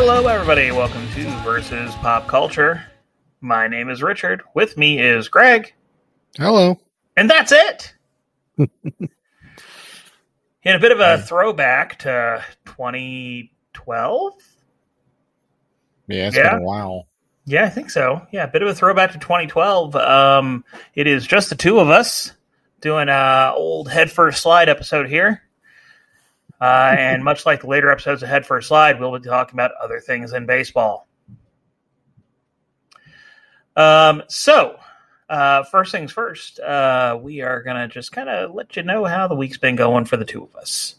Hello, everybody. Welcome to Versus Pop Culture. My name is Richard. With me is Greg, Hello. and that's it. In a bit of a throwback to 2012. Yeah, it's Yeah. been a while. Yeah, I think so. Yeah, a bit of a throwback to 2012. Um, it is just the two of us doing a old Head First Slide episode here. Uh, and much like the later episodes ahead Head First Slide, we'll be talking about other things in baseball. Um, so, uh, first things first, uh, we are going to just kind of let you know how the week's been going for the two of us.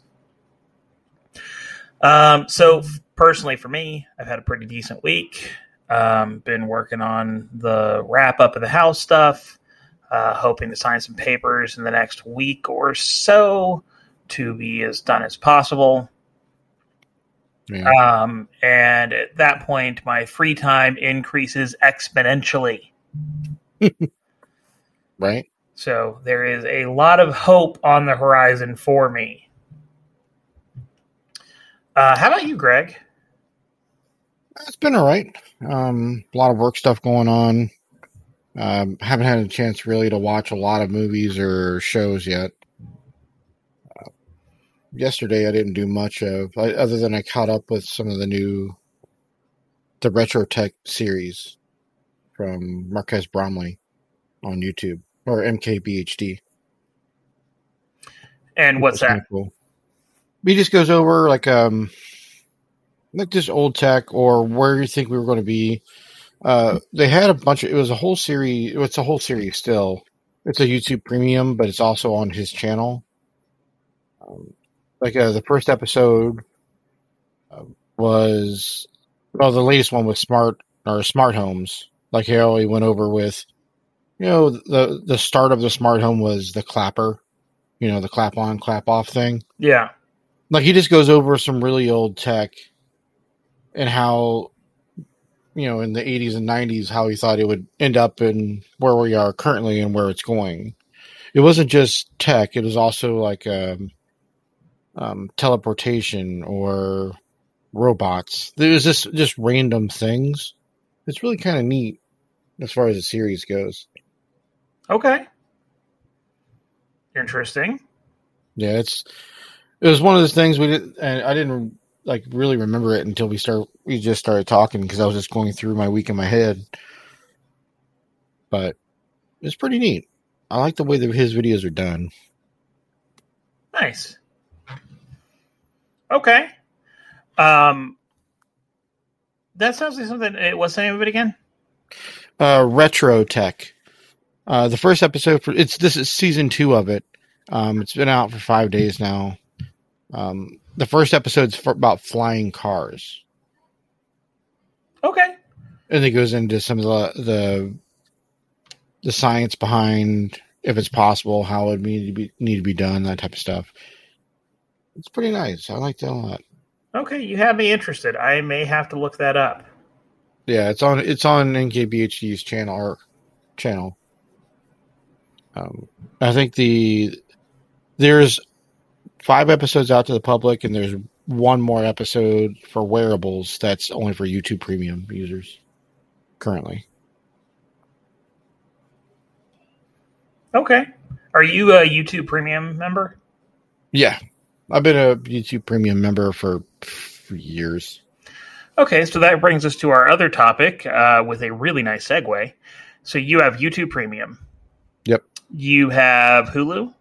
Um, so, personally, for me, I've had a pretty decent week. Um, been working on the wrap up of the house stuff, uh, hoping to sign some papers in the next week or so to be as done as possible. Yeah. Um, and at that point, my free time increases exponentially. right? So there is a lot of hope on the horizon for me. Uh, how about you, Greg? It's been all right. Um, a lot of work stuff going on. Um, haven't had a chance really to watch a lot of movies or shows yet. Yesterday, I didn't do much of, I- other than I caught up with some of the new, the Retro Tech series from Marques Brownlee on YouTube or MKBHD. And what's that? Cool. He just goes over like um like this old tech or where you think we were going to be. Uh, they had a bunch of it was a whole series. It's a whole series still. It's a YouTube Premium, but it's also on his channel. Um, like uh, the first episode uh, was well, the latest one was smart or smart homes. Like how he went over with, you know, the the start of the smart home was the clapper, you know, the clap on, clap off thing Yeah. like he just goes over some really old tech and how you know in the 80s and 90s how he thought it would end up in where we are currently and where it's going it wasn't just tech it was also like um, um, teleportation or robots There's just just random things it's really kind of neat as far as the series goes Okay. Interesting. Yeah, it's it was one of those things we did, and I didn't like really remember it until we start we just started talking because I was just going through my week in my head. But it's pretty neat. I like the way that his videos are done. Nice. Okay. Um, that sounds like something. eh, What's the name of it again? Uh, retro tech. Uh, the first episode for it's this is season two of it. Um, it's been out for five days now. Um, the first episode's for, about flying cars. Okay. and it goes into some of the the the science behind if it's possible, how it would need to be need to be done, that type of stuff. It's pretty nice. I like that a lot. Okay. You have me interested. I may have to look that up. Yeah, it's on it's on MKBHD's channel or channel. Um, I think the there's five episodes out to the public, and there's one more episode for wearables that's only for YouTube Premium users currently. Okay. Are you a YouTube Premium member? Yeah, I've been a YouTube Premium member for, for years. Okay, so that brings us to our other topic uh, with a really nice segue. So you have YouTube Premium. Yep. You have Hulu,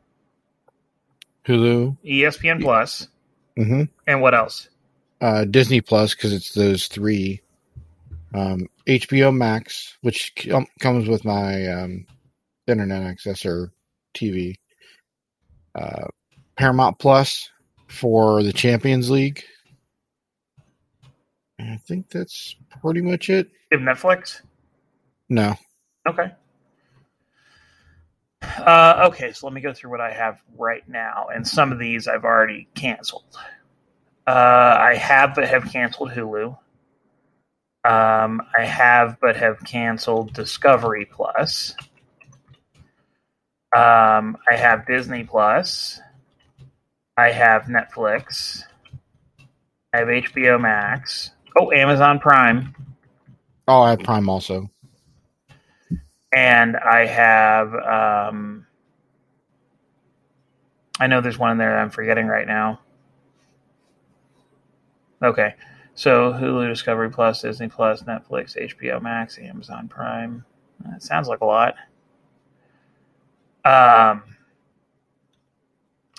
Hulu, ESPN Plus, hmm and what else? uh, Disney Plus because it's those three. Um, HBO Max, which com- comes with my um, internet access or TV. Uh, Paramount Plus for the Champions League. And I think that's pretty much it. You Netflix. No, Okay. Uh, okay, so let me go through what I have right now, and some of these I've already canceled. Uh, I have but have canceled Hulu. Um, I have but have canceled Discovery Plus. Um, I have Disney Plus. I have Netflix. I have HBO Max. Oh, Amazon Prime. Oh, I have Prime also. And I have um I know there's one in there that I'm forgetting right now. Okay. So Hulu, Discovery Plus, Disney Plus, Netflix, HBO Max, Amazon Prime. That sounds like a lot. Um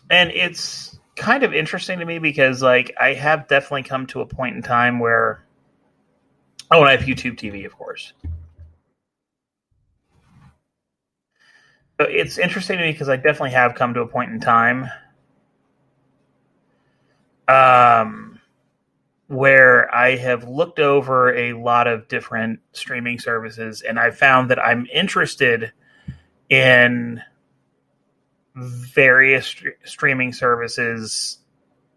and it's kind of interesting to me because like I have definitely come to a point in time where oh, and I have YouTube TV, of course. It's interesting to me because I definitely have come to a point in time um, where I have looked over a lot of different streaming services and I found that I'm interested in various st- streaming services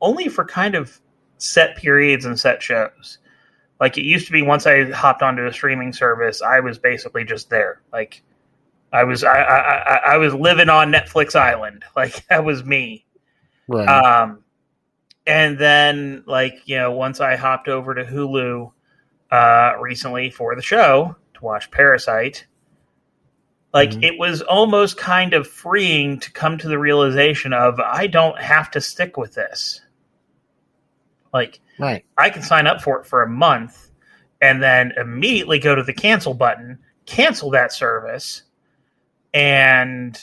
only for kind of set periods and set shows. Like it used to be once I hopped onto a streaming service, I was basically just there. Like I was I, I, I was living on Netflix Island. Like that was me. Right. Um, and then like you know once I hopped over to Hulu uh, recently for the show to watch Parasite, like Mhm. it was almost kind of freeing to come to the realization of I don't have to stick with this. Like right. I can sign up for it for a month and then immediately go to the cancel button, cancel that service, and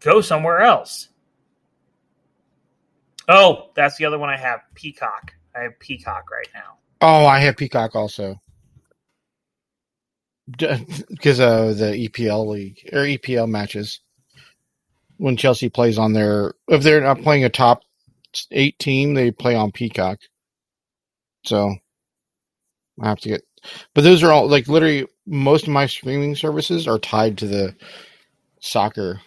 go somewhere else. Oh, that's the other one I have Peacock. I have Peacock right now. Oh, I have Peacock also. Because of the EPL league or EPL matches. When Chelsea plays on their, if they're not playing a top eight team, they play on Peacock. So I have to get, but those are all like literally most of my streaming services are tied to the soccer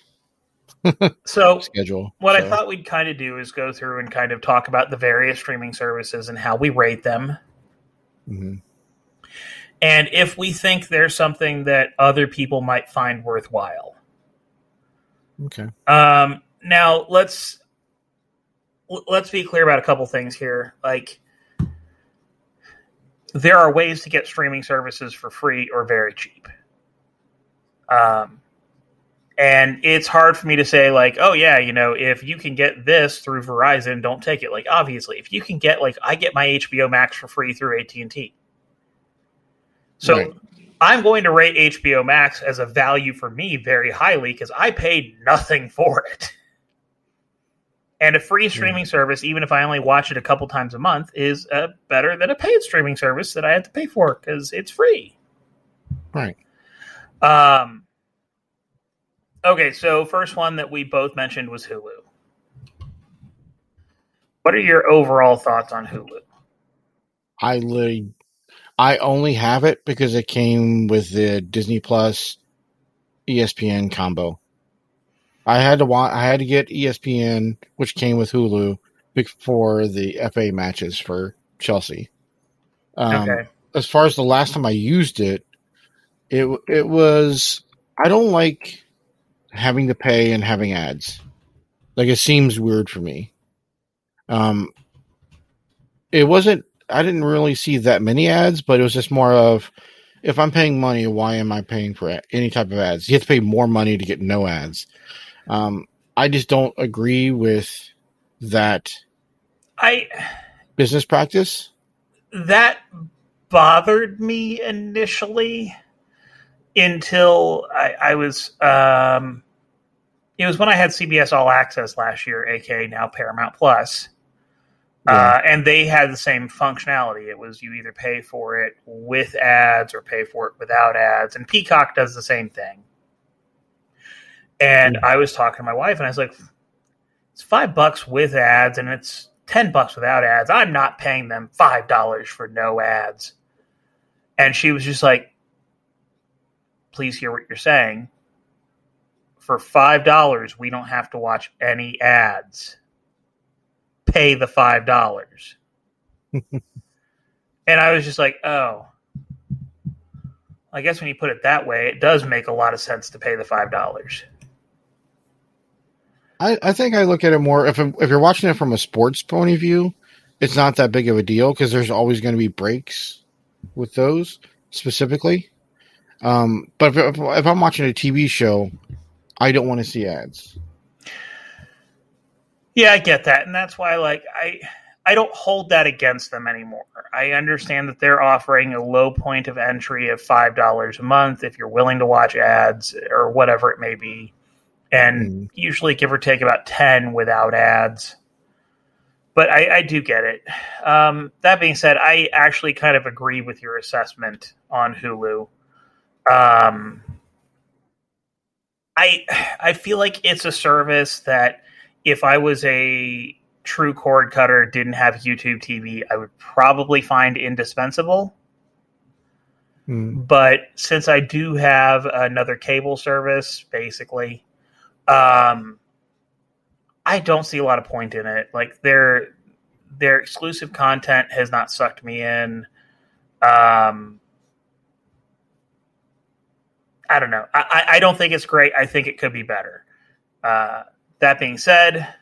So, schedule. what I thought we'd kind of do is go through and kind of talk about the various streaming services and how we rate them. mhm. And if we think there's something that other people might find worthwhile. Okay. Um, now let's let's be clear about a couple things here. Like, there are ways to get streaming services for free or very cheap. Um, and it's hard for me to say like, oh yeah, you know, if you can get this through Verizon, don't take it. Like, obviously, if you can get like, I get my HBO Max for free through AT and T. So Right. I'm going to rate HBO Max as a value for me very highly because I paid nothing for it. And a free streaming service, even if I only watch it a couple times a month, is uh, better than a paid streaming service that I have to pay for because it's free. Right. Um. Okay, so first one that we both mentioned was Hulu. What are your overall thoughts on Hulu? I literally, I only have it because it came with the Disney Plus, ESPN combo. I had to want, I had to get ESPN, which came with Hulu, before the FA matches for Chelsea. Um, okay. As far as the last time I used it, it it was I don't like having to pay and having ads. Like it seems weird for me. Um, it wasn't. I didn't really see that many ads, but it was just more of if I'm paying money, why am I paying for any type of ads? You have to pay more money to get no ads. Um, I just don't agree with that I business practice. that bothered me initially until I, I was um it was when I had CBS All Access last year, aka now Paramount Plus. Uh, and they had the same functionality. It was you either pay for it with ads or pay for it without ads. And Peacock does the same thing. And I was talking to my wife, and I was like, "It's five bucks with ads, and it's ten bucks without ads. I'm not paying them five dollars for no ads." And she was just like, "Please hear what you're saying. For five dollars, we don't have to watch any ads. Pay the five dollars." and I was just like, "Oh." I guess when you put it that way, it does make a lot of sense to pay the five dollars. I, I think I look at it more if if you're watching it from a sports point of view, it's not that big of a deal because there's always going to be breaks with those specifically. Um, but if, if I'm watching a TV show, I don't want to see ads. Yeah, I get that, and that's why like I I don't hold that against them anymore. I understand that they're offering a low point of entry of five dollars a month if you're willing to watch ads or whatever it may be, and mm. usually give or take about ten without ads. But I, I do get it. Um, that being said, I actually kind of agree with your assessment on Hulu. Um, I I feel like it's a service that if I was a true cord cutter, didn't have YouTube TV, I would probably find indispensable. Mm. But since I do have another cable service, basically, um, I don't see a lot of point in it. Like their their exclusive content has not sucked me in. Um, I don't know. I, I don't think it's great. I think it could be better. Uh, that being said,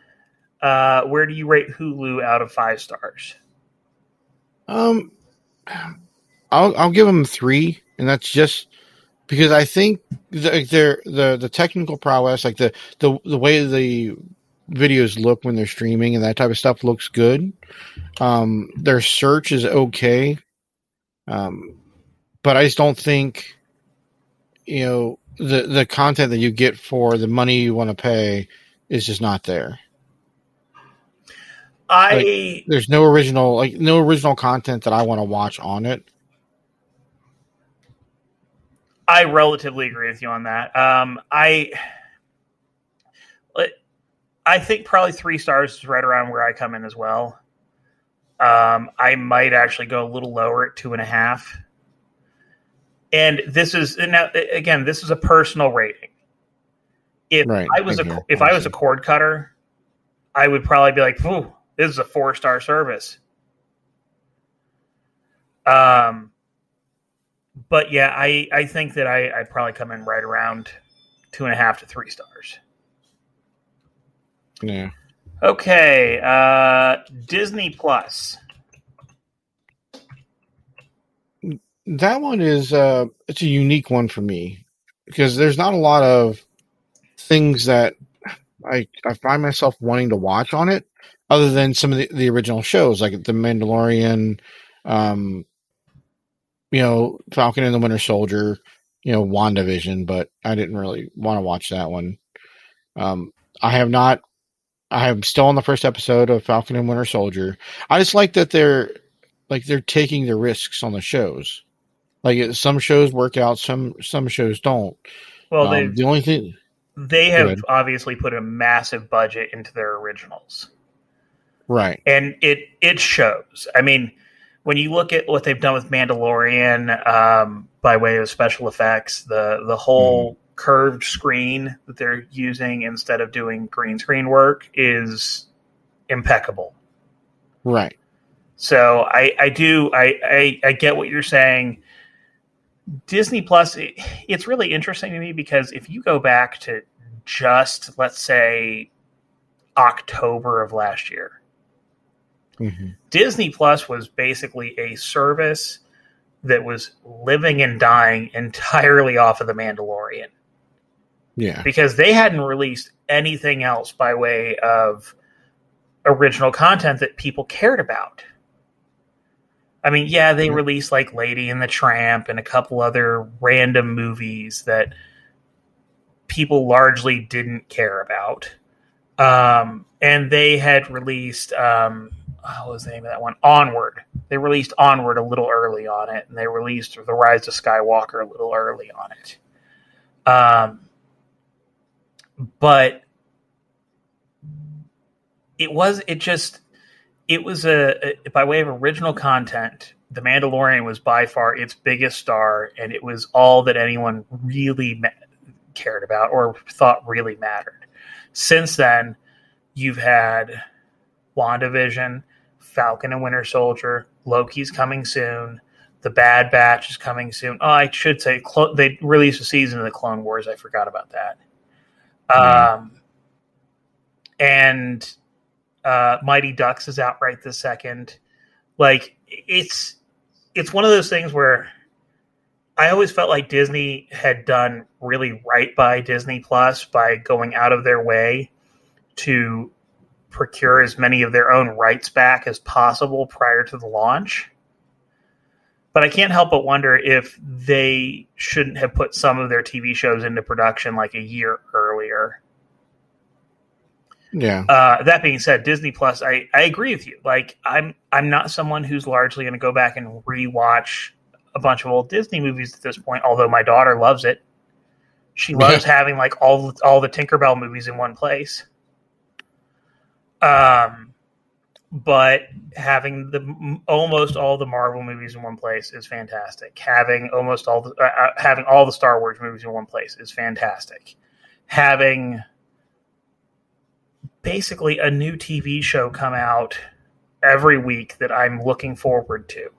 uh, where do you rate Hulu out of five stars? Um, I'll I'll give them three, and that's just because I think the, the the technical prowess, like the the the way the videos look when they're streaming and that type of stuff looks good. Um, their search is okay, um, but I just don't think you know the the content that you get for the money you want to pay is just not there. I like, there's no original like no original content that I want to watch on it. I relatively agree with you on that. Um, I I think probably three stars is right around where I come in as well. Um, I might actually go a little lower at two and a half. And this is now again, this is a personal rating. If right, I was a if I was a cord cutter, I would probably be like, "Ooh, this is a four star service." Um, but yeah, I I think that I I probably come in right around two and a half to three stars. Yeah. Okay, uh, Disney Plus. That one is uh, it's a unique one for me because there's not a lot of things that I I find myself wanting to watch on it, other than some of the, the original shows like The Mandalorian, um, you know, Falcon and the Winter Soldier, you know, WandaVision, but I didn't really want to watch that one. Um, I have not I'm still on the first episode of Falcon and Winter Soldier. I just like that they're like they're taking the risks on the shows. Like some shows work out, some some shows don't. Well, um, the only thing they have obviously put a massive budget into their originals, right? And it it shows. I mean, when you look at what they've done with Mandalorian um, by way of special effects, the the whole mm curved screen that they're using instead of doing green screen work is impeccable. Right. So I, I do I, I, I get what you're saying. Disney Plus, it, it's really interesting to me because if you go back to just let's say October of last year, mm-hmm. Disney Plus was basically a service that was living and dying entirely off of the Mandalorian. Yeah. Because they hadn't released anything else by way of original content that people cared about. I mean, yeah, they mm-hmm. released like Lady and the Tramp and a couple other random movies that people largely didn't care about. Um, and they had released, um, oh, what was the name of that one? Onward. They released Onward a little early on it, and they released The Rise of Skywalker a little early on it. Um, but it was it just it was a, a, by way of original content the mandalorian was by far its biggest star and it was all that anyone really ma- cared about or thought really mattered. Since then you've had wandavision falcon and winter soldier loki's coming soon the bad batch is coming soon. Oh i should say clo- they released a season of the clone wars i forgot about that. Um, and uh, Mighty Ducks is out right this second. Like it's it's one of those things where I always felt like Disney had done really right by Disney Plus by going out of their way to procure as many of their own rights back as possible prior to the launch. But I can't help but wonder if they shouldn't have put some of their TV shows into production like a year earlier. Yeah. Uh, that being said, Disney Plus, I, I agree with you. Like, I'm I'm not someone who's largely going to go back and rewatch a bunch of old Disney movies at this point. Although my daughter loves it, she loves having like all all the Tinkerbell movies in one place. Um, but having the almost all the Marvel movies in one place is fantastic. Having almost all the uh, uh, having all the Star Wars movies in one place is fantastic. Having basically a new TV show come out every week that I'm looking forward to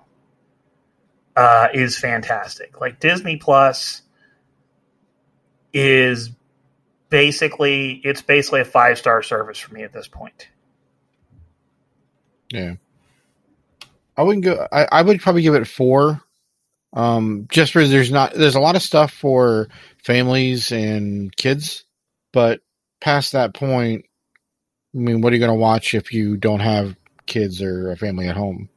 uh, is fantastic. Like Disney Plus is basically it's basically a five star service for me at this point. Yeah. I wouldn't go. I, I would probably give it four. Um, just because there's not there's a lot of stuff for families and kids, but past that point, I mean, what are you going to watch if you don't have kids or a family at home?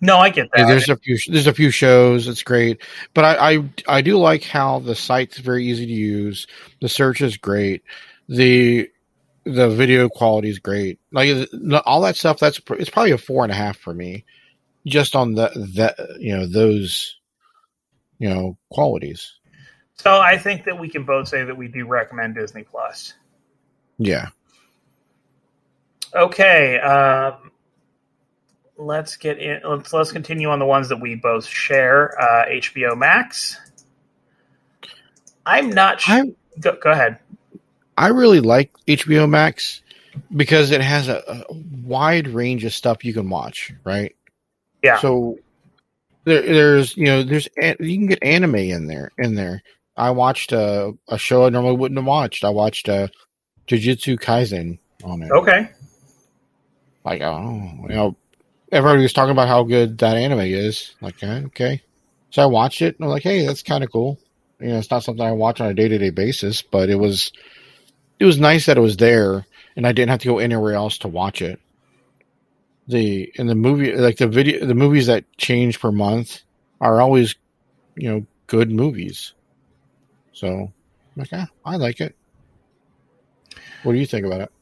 No, I get that. There's a few. There's a few shows. It's great, but I, I I do like how the site's very easy to use. The search is great. The the video quality is great. Like all that stuff. That's it's probably a four and a half for me, just on the that you know those you know qualities. So I think that we can both say that we do recommend Disney Plus. Yeah. Okay. Um, let's get in. Let's let's continue on the ones that we both share. Uh, HBO Max. I'm not sure. Go, go, ahead. I really like HBO Max because it has a, a, wide range of stuff you can watch. Right. Yeah. So there, there's you know there's you can get anime in there in there. I watched a, a show I normally wouldn't have watched. I watched a uh, Jujutsu Kaisen on it. Okay. Like oh, you know, everybody was talking about how good that anime is. Like, eh, okay. So I watched it and I'm like, hey, that's kind of cool. You know, it's not something I watch on a day to day basis, but it was, it was nice that it was there and I didn't have to go anywhere else to watch it. The, in the movie, like the video, the movies that change per month are always, you know, good movies. So, like, yeah, I like it. What do you think about it?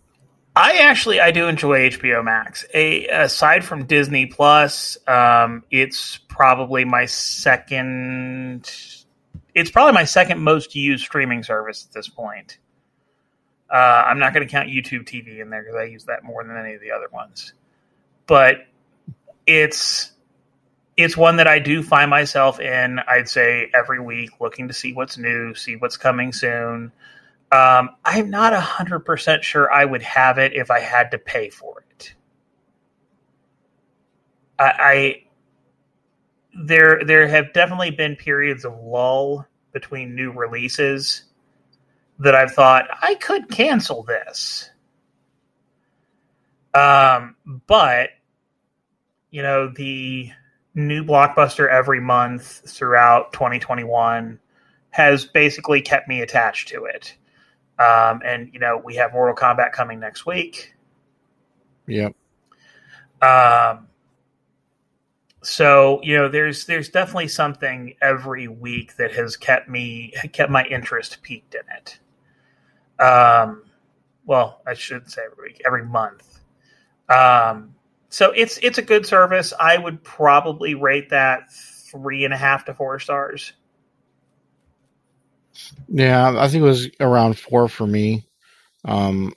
I actually I do enjoy HBO Max. A, aside from Disney Plus, um, it's probably my second. It's probably my second most used streaming service at this point. Uh, I'm not going to count YouTube TV in there because I use that more than any of the other ones. But it's it's one that I do find myself in. I'd say every week, looking to see what's new, see what's coming soon. Um, I'm not hundred percent sure I would have it if I had to pay for it. I, I there there have definitely been periods of lull between new releases that I've thought I could cancel this. Um, but you know the new blockbuster every month throughout 2021 has basically kept me attached to it. Um, and you know, we have Mortal Kombat coming next week. Yep. Um, so you know, there's there's definitely something every week that has kept me kept my interest peaked in it. Um, well, I should say every week, every month. Um, so it's it's a good service. I would probably rate that three and a half to four stars. Yeah, I think it was around four for me. Um,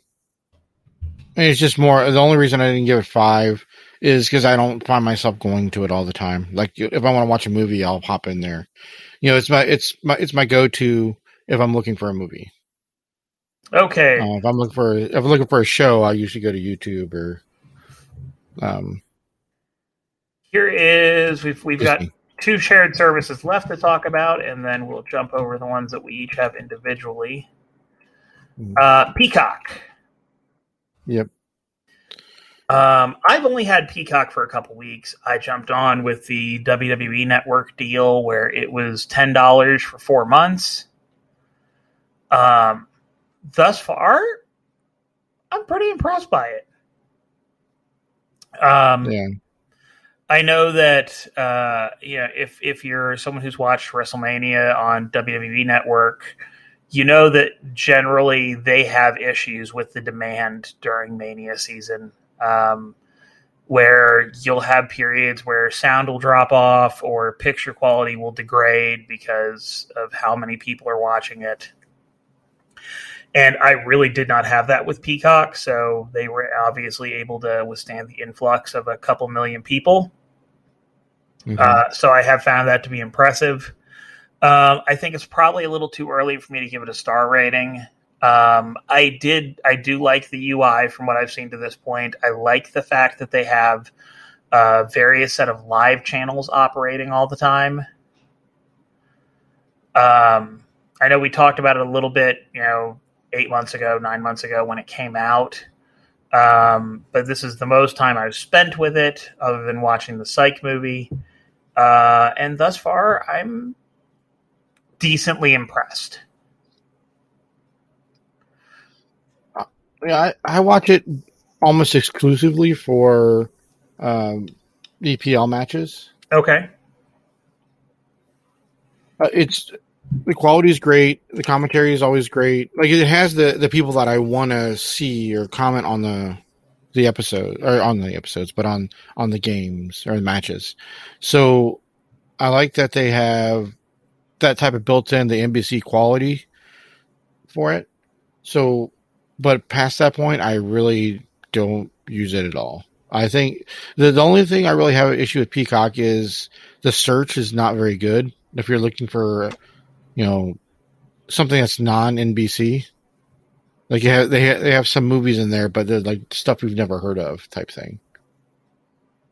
it's just more. The only reason I didn't give it five is because I don't find myself going to it all the time. Like if I want to watch a movie, I'll pop in there. You know, it's my it's my it's my go to if I'm looking for a movie. Okay. Uh, if I'm looking for if I'm looking for a show, I usually go to YouTube or. Um. Here is we've we've Disney. got two shared services left to talk about, and then we'll jump over the ones that we each have individually. Mm. Uh, Peacock. Yep. Um, I've only had Peacock for a couple weeks. I jumped on with the WWE Network deal where it was ten dollars for four months. Um, thus far, I'm pretty impressed by it. Um, Yeah. I know that uh, you know if if you're someone who's watched WrestleMania on WWE Network, you know that generally they have issues with the demand during Mania season, um, where you'll have periods where sound will drop off or picture quality will degrade because of how many people are watching it. And I really did not have that with Peacock, so they were obviously able to withstand the influx of a couple million people. Mhm. Uh, so I have found that to be impressive. Um, I think it's probably a little too early for me to give it a star rating. Um, I did, I do like the UI from what I've seen to this point. I like the fact that they have uh, various set of live channels operating all the time. Um, I know we talked about it a little bit, you know, eight months ago, nine months ago when it came out. Um, but this is the most time I've spent with it, other than watching the Psych movie. Uh, and thus far, I'm decently impressed. Yeah, I, I watch it almost exclusively for um, EPL matches. Okay. Uh, it's the quality is great. The commentary is always great. Like it has the the people that I want to see or comment on the the episode or on the episodes, but on on the games or the matches. So I like that they have that type of built in the NBC quality for it. So, but past that point, I really don't use it at all. I think the, the only thing I really have an issue with Peacock is the search is not very good. If you're looking for, you know, something that's non NBC, like you have, they have, they have some movies in there, but they're like stuff we've never heard of type thing.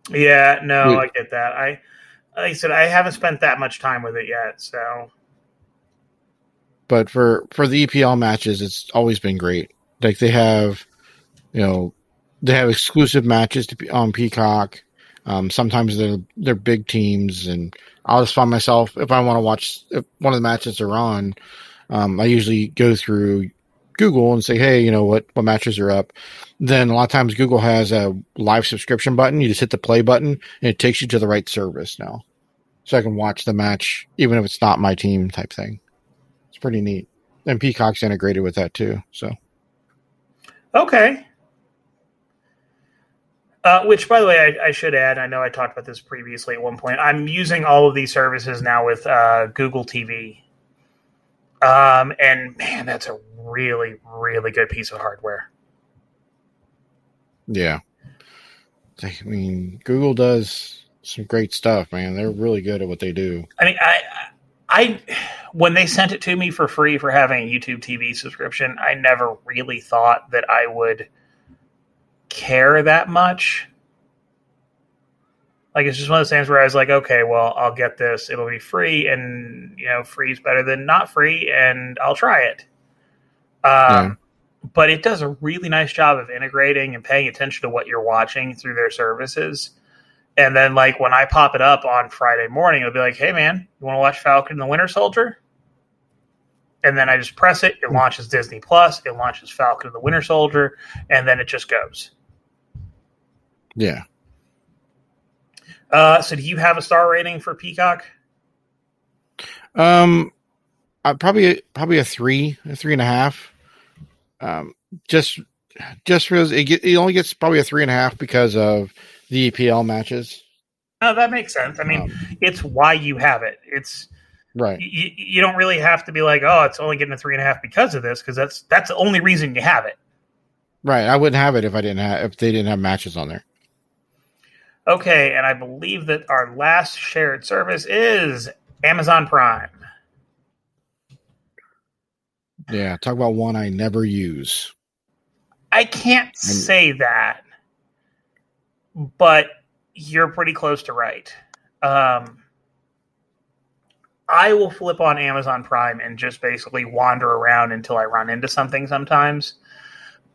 Yeah, no, Wait. I get that. I, like I said, I haven't spent that much time with it yet. So, But for for the EPL matches, it's always been great. Like they have, you know, they have exclusive matches to, on Peacock. Um, sometimes they're they're big teams, and I'll just find myself if I want to watch if one of the matches are on. Um, I usually go through Google and say, hey, you know what what matches are up. Then a lot of times Google has a live subscription button. You just hit the play button, and it takes you to the right service now, so I can watch the match even if it's not my team type thing. It's pretty neat, and Peacock's integrated with that too. So okay. Uh, which, by the way, I, I should add, I know I talked about this previously at one point. I'm using all of these services now with uh, Google TV. Um, and man, that's a really, really good piece of hardware. yeah, I mean Google does some great stuff, man. They're really good at what they do. I mean, I, I, when they sent it to me for free for having a YouTube TV subscription, I never really thought that I would care that much. Like it's just one of those things where I was like, okay, well, I'll get this. It'll be free, and you know, free is better than not free, and I'll try it. Um, But it does a really nice job of integrating and paying attention to what you're watching through their services. And then, like when I pop it up on Friday morning, it'll be like, "Hey, man, you want to watch Falcon and the Winter Soldier?" And then I just press it. It launches Disney Plus. It launches Falcon and the Winter Soldier, and then it just goes. Yeah, Uh, so, do you have a star rating for Peacock? um, I probably probably a three, a three and a half. Um, just just because it get, it only gets probably a three and a half because of the EPL matches. No, that makes sense. I mean, Um, it's why you have it. It's right. you, you don't really have to be like, oh, it's only getting a three and a half because of this, because that's that's the only reason you have it. Right. I wouldn't have it if I didn't have if they didn't have matches on there. Okay, and I believe that our last shared service is Amazon Prime. Yeah. Talk about one I never use. I can't say that, but you're pretty close to right. Um, I will flip on Amazon Prime and just basically wander around until I run into something sometimes.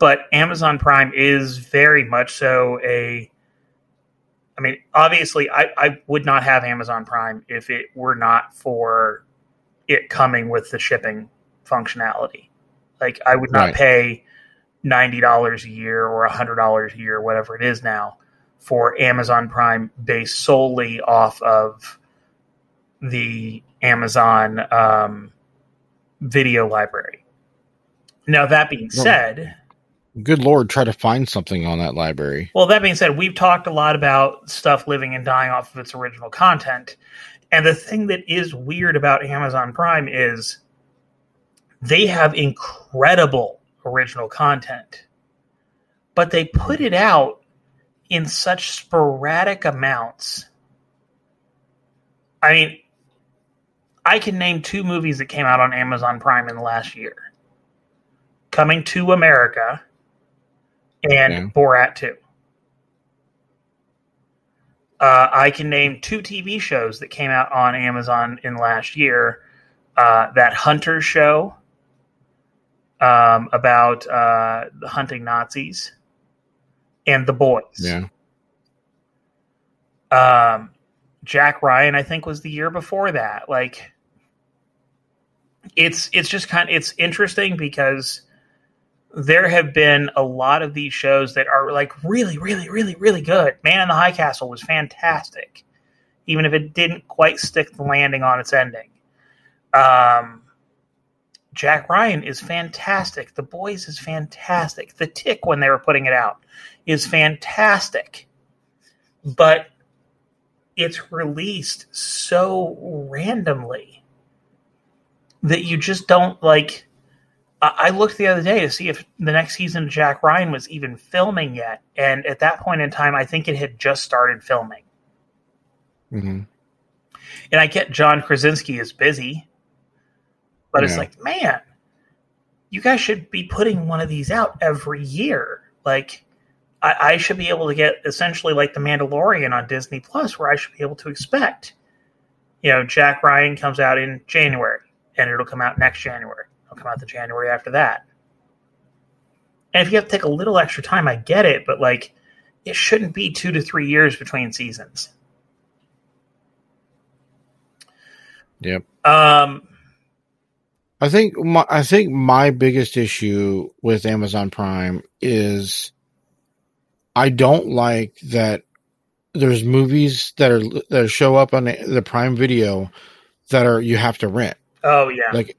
but Amazon Prime is very much so a. I mean, obviously, I, I would not have Amazon Prime if it were not for it coming with the shipping functionality. Like, I would not Right. pay ninety dollars a year or hundred dollars a year, whatever it is now, for Amazon Prime based solely off of the Amazon um, video library. Now, that being said, Good lord, try to find something on that library. well, that being said, we've talked a lot about stuff living and dying off of its original content. And the thing that is weird about Amazon Prime is they have incredible original content, but they put it out in such sporadic amounts. I mean, I can name two movies that came out on Amazon Prime in the last year Coming to America and Yeah. Borat 2. Uh, I can name two TV shows that came out on Amazon in last year. Uh, that Hunter show um, about uh, hunting Nazis and The Boys. Yeah. Um, Jack Ryan, I think, was the year before that. Like, it's it's just kind of it's interesting because there have been a lot of these shows that are like really, really, really, really good. Man in the High Castle was fantastic, even if it didn't quite stick the landing on its ending. Um, Jack Ryan is fantastic. The Boys is fantastic. The Tick, when they were putting it out, is fantastic. But it's released so randomly that you just don't like. I looked the other day to see if the next season of Jack Ryan was even filming yet, and at that point in time, I think it had just started filming. hmm And I get John Krasinski is busy, but it's like, man, you guys should be putting one of these out every year. Like, I, I should be able to get essentially like the Mandalorian on Disney Plus, where I should be able to expect, you know, Jack Ryan comes out in January, and it'll come out next January. It'll come out the January after that. And if you have to take a little extra time, I get it, but like, it shouldn't be two to three years between seasons. Yep. Um, I think my I think my biggest issue with Amazon Prime is I don't like that there's movies that are that show up on the, the Prime Video that are you have to rent. oh yeah. Like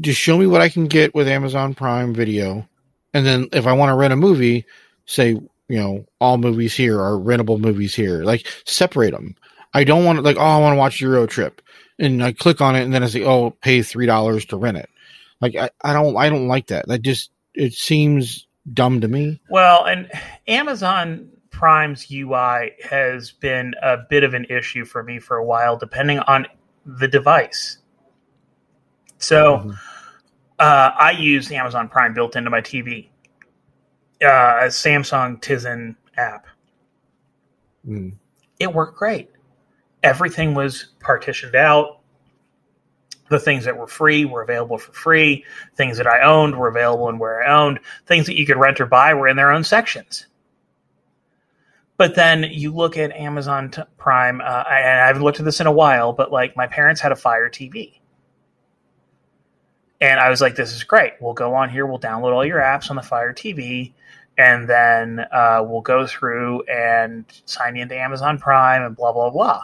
just show me what I can get with Amazon Prime Video and then if I want to rent a movie, say, you know, all movies here are rentable movies here. Like separate them. I don't want to like oh I want to watch Euro Trip and I click on it and then I say oh pay three dollars to rent it. Like I, I don't I don't like that. That just it seems dumb to me. Well, and Amazon Prime's UI has been a bit of an issue for me for a while, depending on the device. So Mhm. uh, I use Amazon Prime built into my TV, uh, a Samsung Tizen app. Mm. It worked great. Everything was partitioned out. The things that were free were available for free. Things that I owned were available in where I owned. Things that you could rent or buy were in their own sections. But then you look at Amazon Prime, uh, I- and I haven't looked at this in a while, but like my parents had a Fire TV. And I was like, this is great. We'll go on here, we'll download all your apps on the Fire TV, and then uh, we'll go through and sign into Amazon Prime and blah, blah, blah.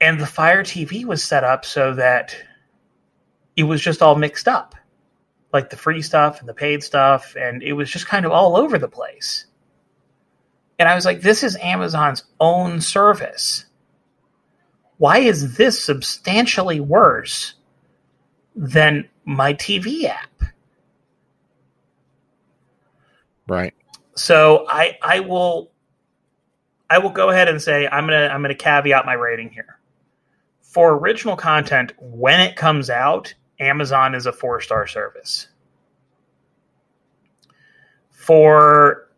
And the Fire TV was set up so that it was just all mixed up like the free stuff and the paid stuff. And it was just kind of all over the place. And I was like, this is Amazon's own service. Why is this substantially worse than my TV app? Right. So I I will I will go ahead and say I'm gonna I'm gonna caveat my rating here. For original content, when it comes out, Amazon is a four star service. For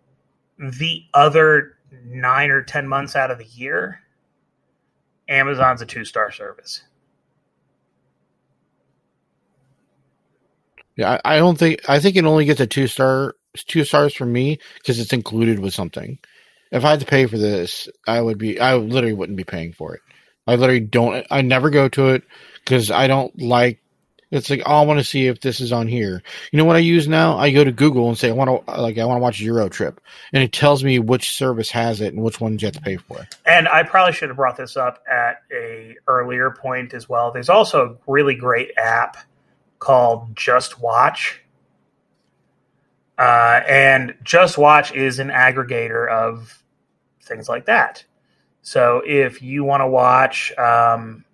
the other nine or ten months out of the year, Amazon's a two star service. Yeah, I, I don't think I think it only gets a two star two stars from me because it's included with something. If I had to pay for this, I would be I literally wouldn't be paying for it. I literally don't. I never go to it because I don't like. It's like oh, I want to see if this is on here. You know what I use now? I go to Google and say I want to like I want to watch Euro Trip, and it tells me which service has it and which ones you have to pay for. And I probably should have brought this up at a earlier point as well. There's also a really great app called Just Watch. Uh, and Just Watch is an aggregator of things like that. So if you want to watch, um,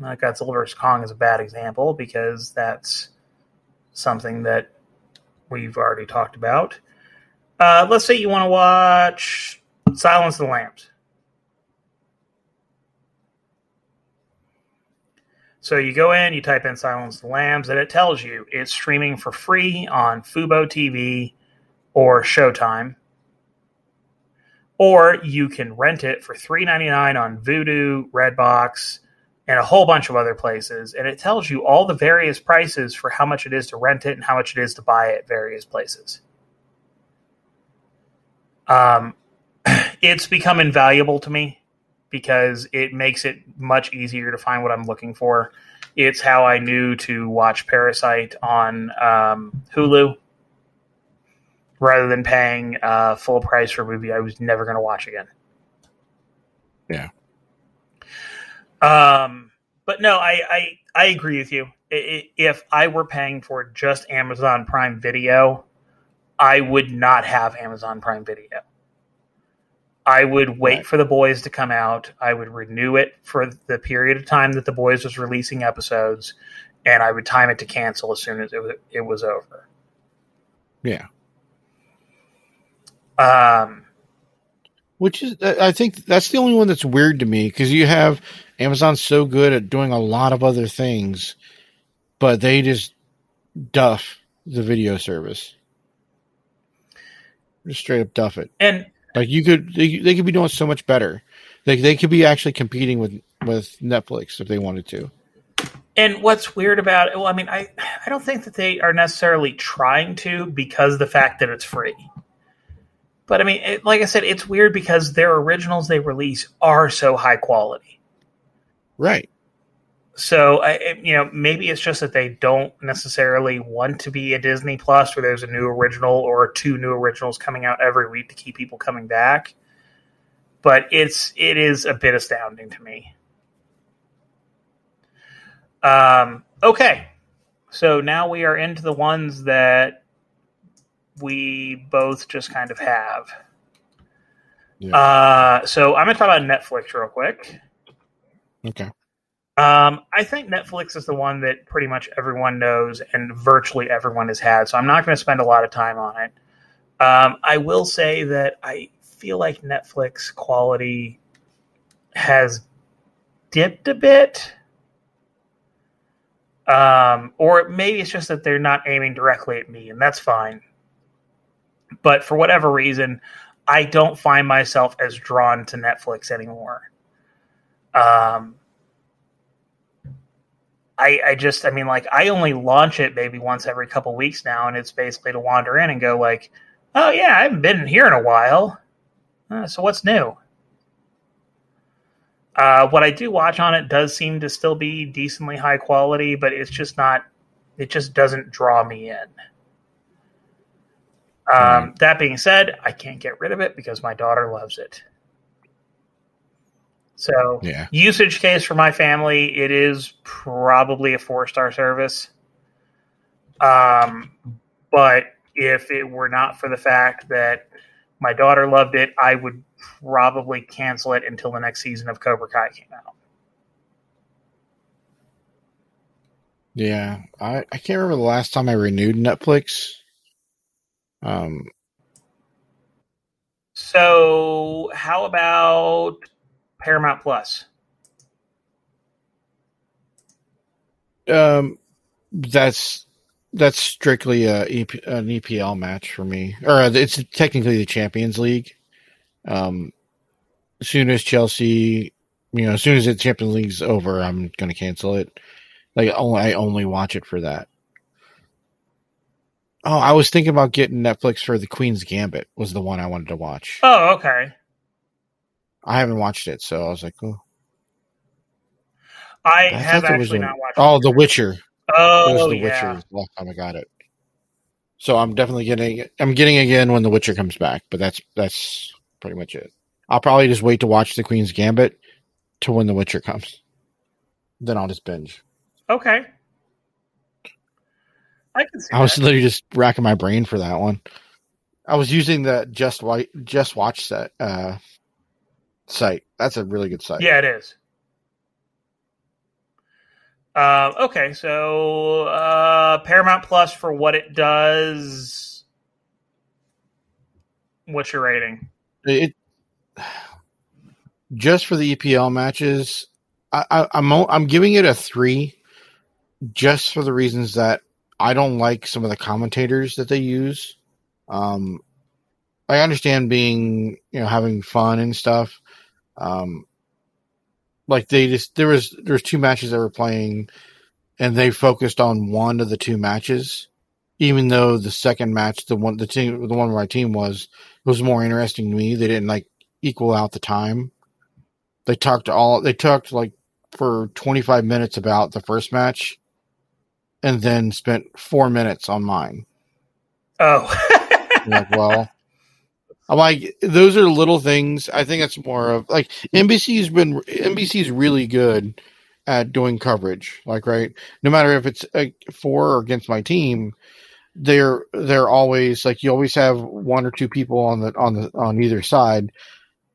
like Godzilla vs. Kong is a bad example because that's something that we've already talked about. Uh, let's say you want to watch Silence of the Lambs. So you go in, you type in Silence the Lambs, and it tells you it's streaming for free on Fubo TV or Showtime. Or you can rent it for $3.99 on Vudu, Redbox, and a whole bunch of other places. And it tells you all the various prices for how much it is to rent it and how much it is to buy it at various places. Um, it's become invaluable to me because it makes it much easier to find what I'm looking for. It's how I knew to watch Parasite on um, Hulu rather than paying uh, full price for a movie I was never going to watch again. Yeah. Um, but no, I, I I agree with you. If I were paying for just Amazon Prime Video, I would not have Amazon Prime Video. I would wait right. for the boys to come out. I would renew it for the period of time that the boys was releasing episodes, and I would time it to cancel as soon as it was, it was over. Yeah. Um, which is I think that's the only one that's weird to me because you have Amazon so good at doing a lot of other things, but they just duff the video service. Just straight up duff it. And like you could, they, they could be doing so much better. They they could be actually competing with with Netflix if they wanted to. And what's weird about it? Well, I mean, I I don't think that they are necessarily trying to because the fact that it's free. But I mean, it, like I said, it's weird because their originals they release are so high quality. Right. So, I, you know, maybe it's just that they don't necessarily want to be a Disney Plus where there's a new original or two new originals coming out every week to keep people coming back. But it's it is a bit astounding to me. Um, okay, so now we are into the ones that we both just kind of have. Yeah. Uh, so I'm going to talk about Netflix real quick. Okay. Um, I think Netflix is the one that pretty much everyone knows and virtually everyone has had. So I'm not going to spend a lot of time on it. Um, I will say that I feel like Netflix quality has dipped a bit. Um, or maybe it's just that they're not aiming directly at me, and that's fine but for whatever reason, I don't find myself as drawn to Netflix anymore. Um, I, I just, I mean, like, I only launch it maybe once every couple weeks now, and it's basically to wander in and go, like, oh, yeah, I haven't been here in a while. Uh, so what's new? Uh, what I do watch on it does seem to still be decently high quality, but it's just not, it just doesn't draw me in. Um, mm. That being said, I can't get rid of it because my daughter loves it. So, yeah. usage case for my family, it is probably a four star service. Um, but if it were not for the fact that my daughter loved it, I would probably cancel it until the next season of Cobra Kai came out. Yeah, I, I can't remember the last time I renewed Netflix. Um, so, how about Paramount Plus? Um, that's that's strictly a an EPL match for me, or uh, it's technically the Champions League. Um, as soon as Chelsea, you know, as soon as the Champions League's over, I'm going to cancel it. Like, only I only watch it for that. Oh, I was thinking about getting Netflix for The Queen's Gambit. Was the one I wanted to watch. Oh, okay. I haven't watched it, so I was like, oh. I, I have thought there was actually a- not watched. Oh, it. The Witcher. It Oh, was The yeah. Witcher last time I got it. So I'm definitely getting. I'm getting again when The Witcher comes back, but that's that's pretty much it. I'll probably just wait to watch The Queen's Gambit to when The Witcher comes. Then I'll just binge. Okay. I can see I was that. literally just racking my brain for that one. I was using the Just White Just Watch set uh, site. That's a really good site. Yeah, it is. Uh, okay, so uh, Paramount Plus for what it does. What's your rating? It just for the EPL matches, I, I, I'm I'm giving it a three, just for the reasons that I don't like some of the commentators that they use. Um, I understand being you know having fun and stuff. Um, like they just there was there was two matches they were playing, and they focused on one of the two matches, even though the second match, the one the team the one where my team was was more interesting to me. They didn't like equal out the time. They talked all they talked like for 25 minutes about the first match and then spent 4 minutes on mine. Oh, like, well, I'm like those are little things. I think it's more of like NBC's been NBC's really good at doing coverage. Like right, no matter if it's for or against my team, they're they're always like you always have one or two people on the on the on either side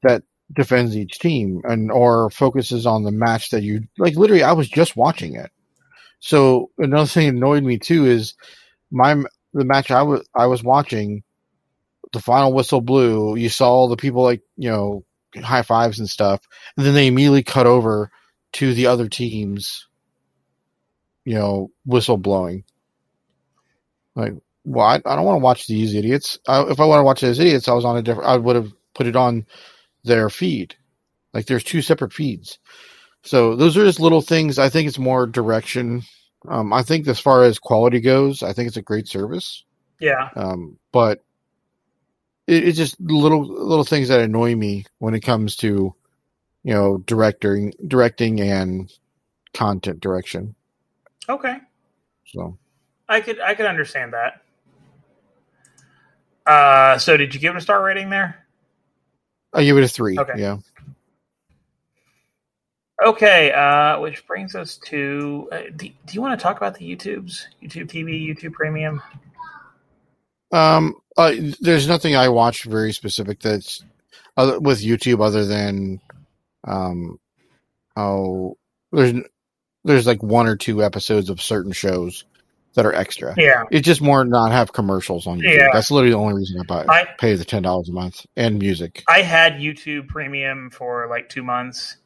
that defends each team and or focuses on the match that you like. Literally, I was just watching it. So another thing annoyed me too is my the match I was I was watching. The final whistle blew. You saw all the people like you know high fives and stuff, and then they immediately cut over to the other teams. You know, whistle blowing. Like, well, I, I don't want to watch these idiots. I, if I want to watch those idiots, I was on a different. I would have put it on their feed. Like, there's two separate feeds. So those are just little things. I think it's more direction. Um, I think as far as quality goes, I think it's a great service. yeah. Um, but it, it's just little little things that annoy me when it comes to you know directing directing and content direction. Okay. So I could I could understand that. Uh, so did you give it a star rating there? I give it a three. Okay. Yeah. Okay, uh, which brings us to uh, do, do you want to talk about the YouTubes, YouTube TV, YouTube Premium? Um. Uh, there's nothing I watch very specific that's other with YouTube other than um. Oh, there's there's like one or two episodes of certain shows that are extra. Yeah, It's just more not have commercials on YouTube. Yeah. That's literally the only reason I buy I- pay the ten dollars a month and music. I had YouTube Premium for like two months,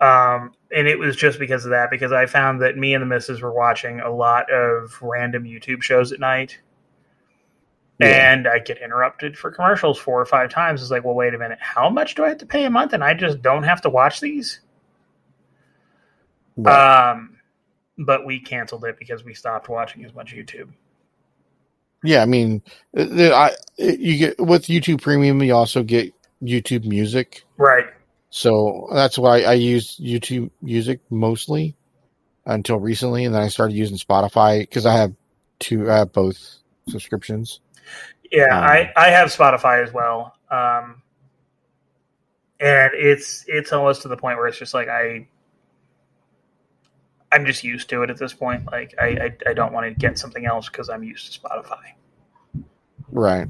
um, and it was just because of that. Because I found that me and the missus were watching a lot of random YouTube shows at night, Yeah. and I get interrupted for commercials four or five times. It's like, well, wait a minute, how much do I have to pay a month, and I just don't have to watch these? Right. Um, but we canceled it because we stopped watching as much YouTube. yeah, I mean, uh, I you get with YouTube Premium, you also get YouTube Music. Right. So that's why I use YouTube Music mostly until recently, and then I started using Spotify because I have two, I have both subscriptions. Yeah, Um, I, I have Spotify as well. Um, and it's it's almost to the point where it's just like I I'm just used to it at this point. Like I I, I don't want to get something else because I'm used to Spotify. Right.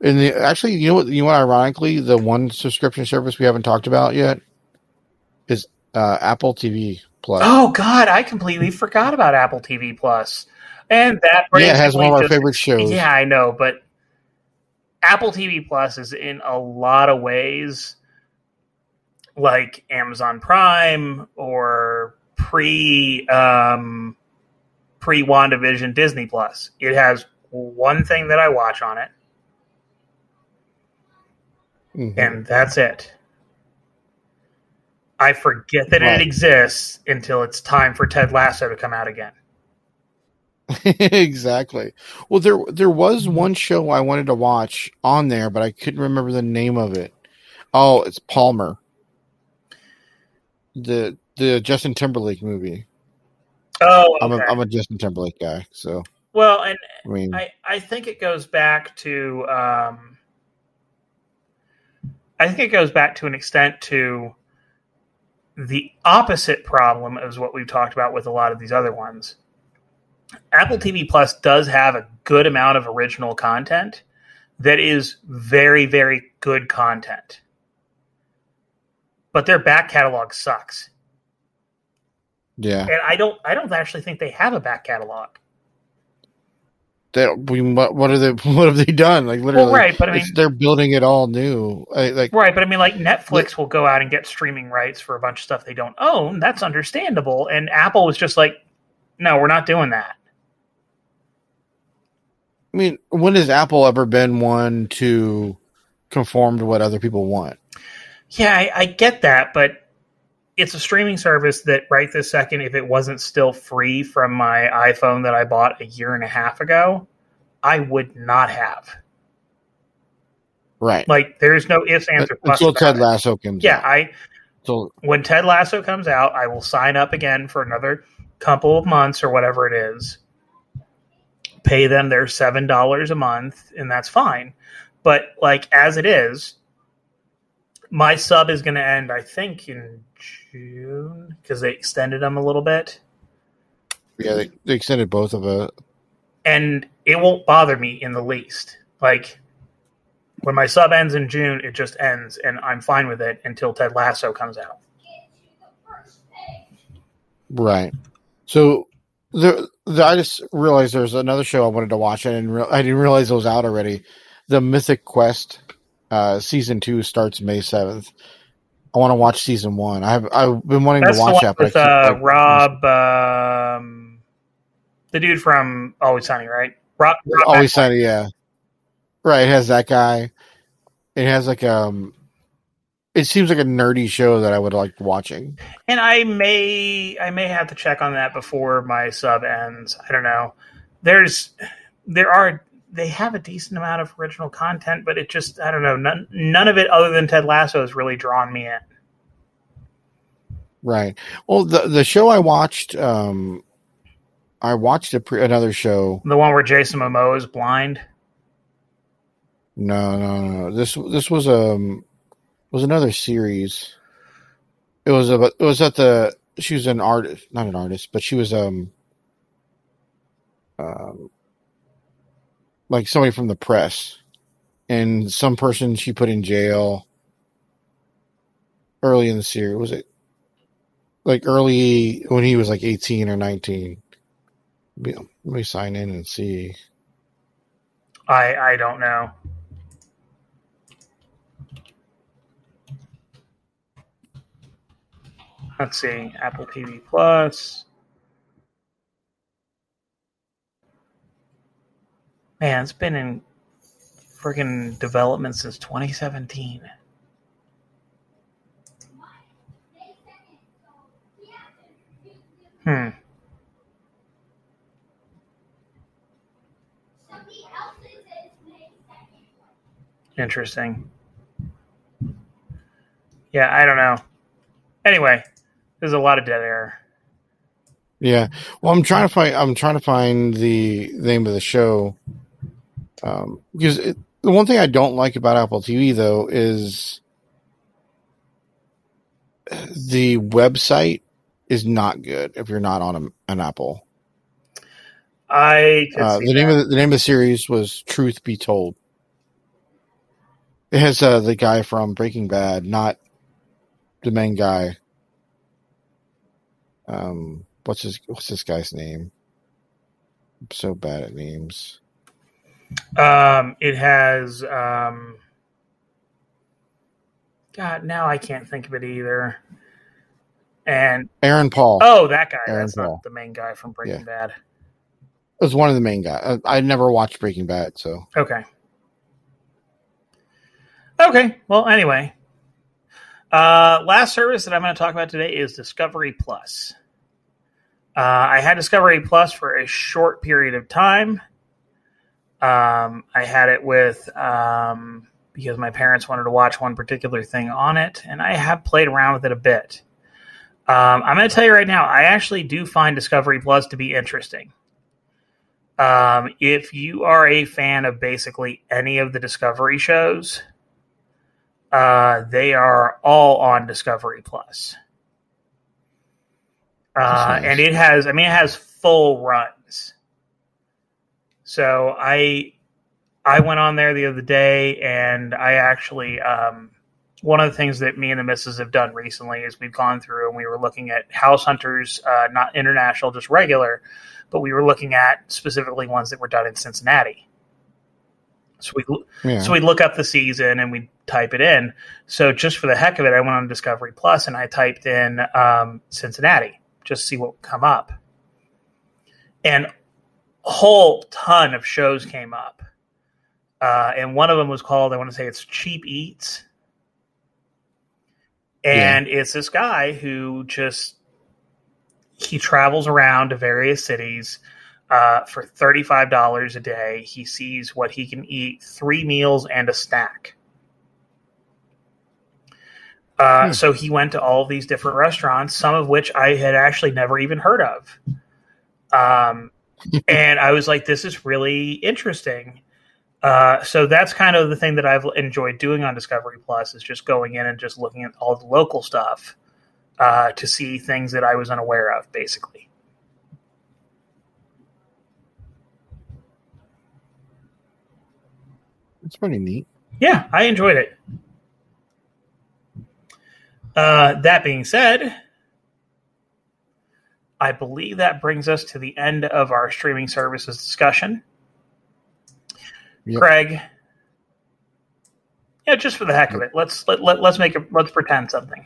And the, actually, you know what? You know what? Ironically, the one subscription service we haven't talked about yet is uh, Apple TV Plus. Oh God, I completely forgot about Apple TV Plus, and that yeah, it has one of our basically favorite shows. Yeah, I know, but Apple TV Plus is in a lot of ways like Amazon Prime or pre um, pre WandaVision Disney Plus. It has one thing that I watch on it, Mhm. and that's it. I forget that Right. it exists until it's time for Ted Lasso to come out again. exactly. Well, there there was one show I wanted to watch on there, but I couldn't remember the name of it. Oh, it's Palmer. The the Justin Timberlake movie. Oh, I'm a okay. I'm a Justin Timberlake guy, so well, and I mean, I, I think it goes back to um, I think it goes back to an extent to the opposite problem is what we've talked about with a lot of these other ones. Apple TV Plus does have a good amount of original content that is very, very good content. But their back catalog sucks. yeah. And I don't I don't actually think they have a back catalog. They, we, what, what are they? What have they done? Like literally, right, but I mean- they're building it all new. I, like Right, but I mean, like Netflix will go out and get streaming rights for a bunch of stuff they don't own. That's understandable. And Apple was just like, no, we're not doing that. I mean, when has Apple ever been one to conform to what other people want? Yeah, I, I get that, but it's a streaming service that right this second, if it wasn't still free from my iPhone that I bought a year and a half ago, I would not have. Right. Like, there's no ifs, ands, or buts. Until Ted it. Lasso comes. Yeah, out. I So when Ted Lasso comes out, I will sign up again for another couple of months or whatever it is. Pay them their seven dollars a month, and that's fine. But like as it is, my sub is going to end. I think in June because they extended them a little bit, yeah, they, they extended both of it. and it won't bother me in the least. Like when my sub ends in June, it just ends, and I'm fine with it until Ted Lasso comes out. Right. So the, the I just realized there's another show I wanted to watch. I didn't re- I didn't realize it was out already. The Mythic Quest uh, season two starts May seventh. I want to watch season one. I've I've been wanting That's to watch that, but with I uh, Rob, um, the dude from Always Sunny, right? Rob, Rob always sunny. Yeah. Right. It has that guy. It has like um. It seems like a nerdy show that I would like watching. And I may, I may have to check on that before my sub ends. I don't know. There's, there are, they have a decent amount of original content, but it just, I don't know. None, none of it other than Ted Lasso has really drawn me in. Right. Well, the the show I watched, um, I watched a pre- another show. The one where Jason Momoa is blind. No, no, no. This this was um was another series. It was about it was at the she was an artist, not an artist, but she was um um like somebody from the press, and some person she put in jail early in the series. Was it like early when he was like eighteen or nineteen? Let me- let me sign in and see. I, I don't know. Let's see, Apple TV Plus. Man, it's been in freaking development since 2017. Hmm. Interesting. Yeah, I don't know. Anyway, there's a lot of dead air. Yeah. Well, I'm trying to find. I'm trying to find the name of the show. Um, because it, the one thing I don't like about Apple TV though is the website is not good if you're not on a, an Apple. I Uh, the name that. of the, the name of the series was Truth Be Told. It has uh, the guy from Breaking Bad, not the main guy. Um, what's his what's this guy's name? I'm so bad at names. Um, it has. Um, God, now I can't think of it either. And Aaron Paul oh, that guy. Aaron That's Paul. not the main guy from Breaking Yeah. Bad. was one of the main guys. I, I never watched Breaking Bad, so Okay. Okay. Well, anyway, uh, last service that I'm going to talk about today is Discovery Plus. Uh, I had Discovery Plus for a short period of time. Um, I had it with um, because my parents wanted to watch one particular thing on it, and I have played around with it a bit. Um, I'm going to tell you right now, I actually do find Discovery Plus to be interesting. Um, if you are a fan of basically any of the Discovery shows, uh, they are all on Discovery Plus. Uh, nice. and it has, I mean, it has full runs. So I, I went on there the other day, and I actually, um, one of the things that me and the missus have done recently is we've gone through and we were looking at house hunters, uh, not international, just regular, but we were looking at specifically ones that were done in Cincinnati. So we Yeah. so we look up the season and we type it in. So just for the heck of it, I went on Discovery Plus and I typed in um, Cincinnati just to see what would come up. And a whole ton of shows came up. Uh, and one of them was called, I want to say it's Cheap Eats. And it's this guy who just he travels around to various cities uh, for $35 a day. He sees what he can eat three meals and a snack. Uh, Hmm. So he went to all these different restaurants, some of which I had actually never even heard of. Um, and I was like, this is really interesting. Uh, so that's kind of the thing that I've enjoyed doing on Discovery Plus is just going in and just looking at all the local stuff uh, to see things that I was unaware of, basically. It's pretty neat. Yeah, I enjoyed it. Uh, that being said, I believe that brings us to the end of our streaming services discussion. Yep. Craig, yeah, just for the heck of it, let's let, let let's make it. Let's pretend something.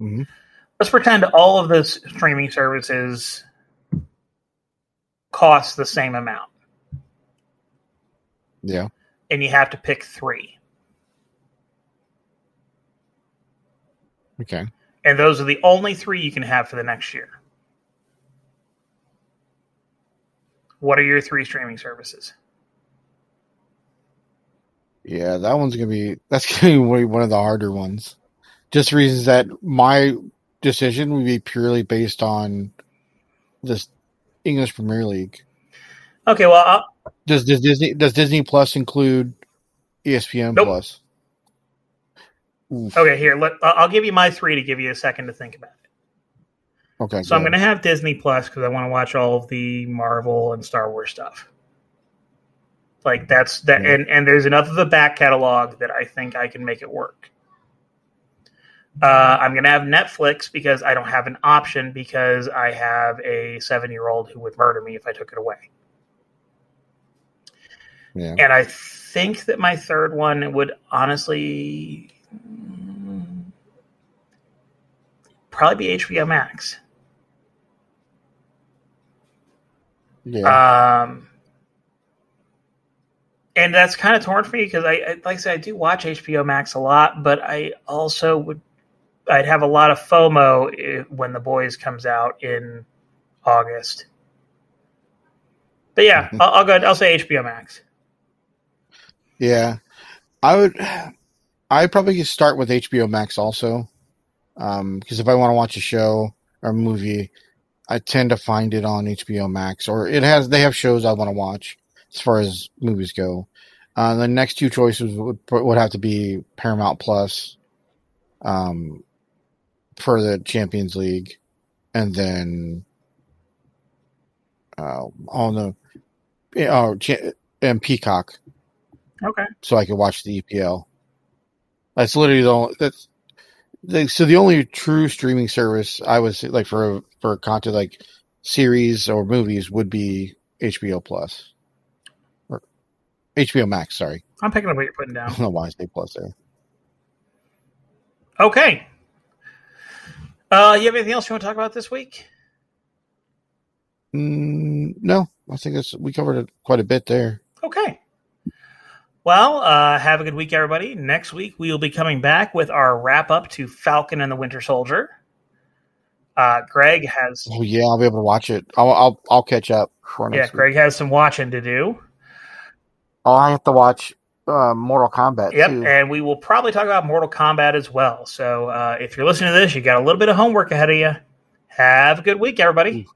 Mhm. Let's pretend all of the streaming services cost the same amount, Yeah. and you have to pick three. Okay. and those are the only three you can have for the next year. What are your three streaming services? Yeah, that one's gonna be that's gonna be one one of the harder ones. Just reasons that my decision would be purely based on this English Premier League. Okay, well, I'll, Does does Disney does Disney Plus include ESPN Nope. Plus? Oof. okay, here, let, I'll I'll give you my three to give you a second to think about it. Okay. So I'm going to have Disney Plus because I want to watch all of the Marvel and Star Wars stuff. Like that's that, Yeah. and and there's enough of a back catalog that I think I can make it work. Uh, I'm going to have Netflix because I don't have an option because I have a seven year old who would murder me if I took it away. Yeah. And I think that my third one would honestly mm, probably be HBO Max. Yeah. Um, and that's kind of torn for me because I, I, like I said, I do watch HBO Max a lot, but I also would, I'd have a lot of FOMO if, when The Boys comes out in August. But yeah, Mhm. I'll, I'll go. I'll say HBO Max. Yeah, I would. I'd probably start with HBO Max also, because if I want to watch a show or a movie, I tend to find it on HBO Max, or it has. They have shows I want to watch as far as movies go. Uh, the next two choices would would have to be Paramount Plus, um, for the Champions League, and then, uh, on the, Cha- and Peacock Okay. so I could watch the EPL. That's literally the only, that's the, so the only true streaming service I was like for for content like series or movies would be HBO Plus or HBO Max. Sorry, I'm picking up what you're putting I down. don't know why I say Plus there. Okay. Uh, you have anything else you want to talk about this week? Mm, no, I think that's we covered it quite a bit there. Okay. Well, uh, have a good week, everybody. Next week, we will be coming back with our wrap up to Falcon and the Winter Soldier. Uh, Greg has Oh yeah, I'll be able to watch it. I'll I'll, I'll catch up for yeah, next week. Greg has some watching to do. Oh, I have to watch uh, Mortal Kombat Yep, too. and we will probably talk about Mortal Kombat as well. So uh, if you're listening to this, you got a little bit of homework ahead of you. Have a good week, everybody.